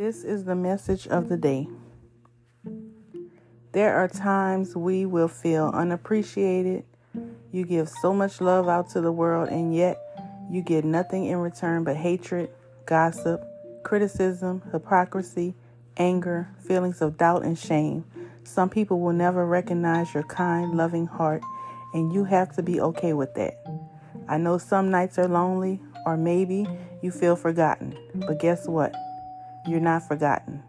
This is the message of the day. There are times we will feel unappreciated. You give so much love out to the world, and yet you get nothing in return but hatred, gossip, criticism, hypocrisy, anger, feelings of doubt, and shame. Some people will never recognize your kind, loving heart, and you have to be okay with that. I know some nights are lonely, or maybe you feel forgotten, but guess what? You're not forgotten.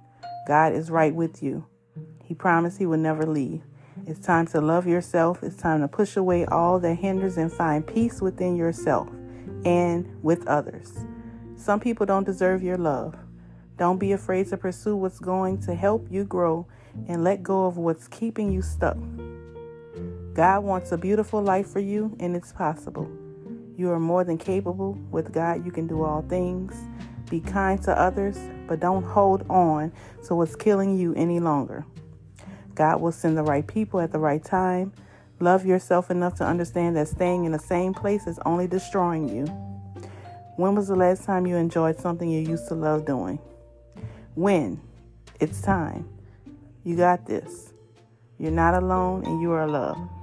God is right with you. He promised He would never leave. It's time to love yourself. It's time to push away all that hinders and find peace within yourself and with others. Some people don't deserve your love. Don't be afraid to pursue what's going to help you grow and let go of what's keeping you stuck. God wants a beautiful life for you, and it's possible. You are more than capable. With God, you can do all things. Be kind to others, but don't hold on to what's killing you any longer. God will send the right people at the right time. Love yourself enough to understand that staying in the same place is only destroying you. When was the last time you enjoyed something you used to love doing? When? It's time. You got this. You're not alone and you are loved.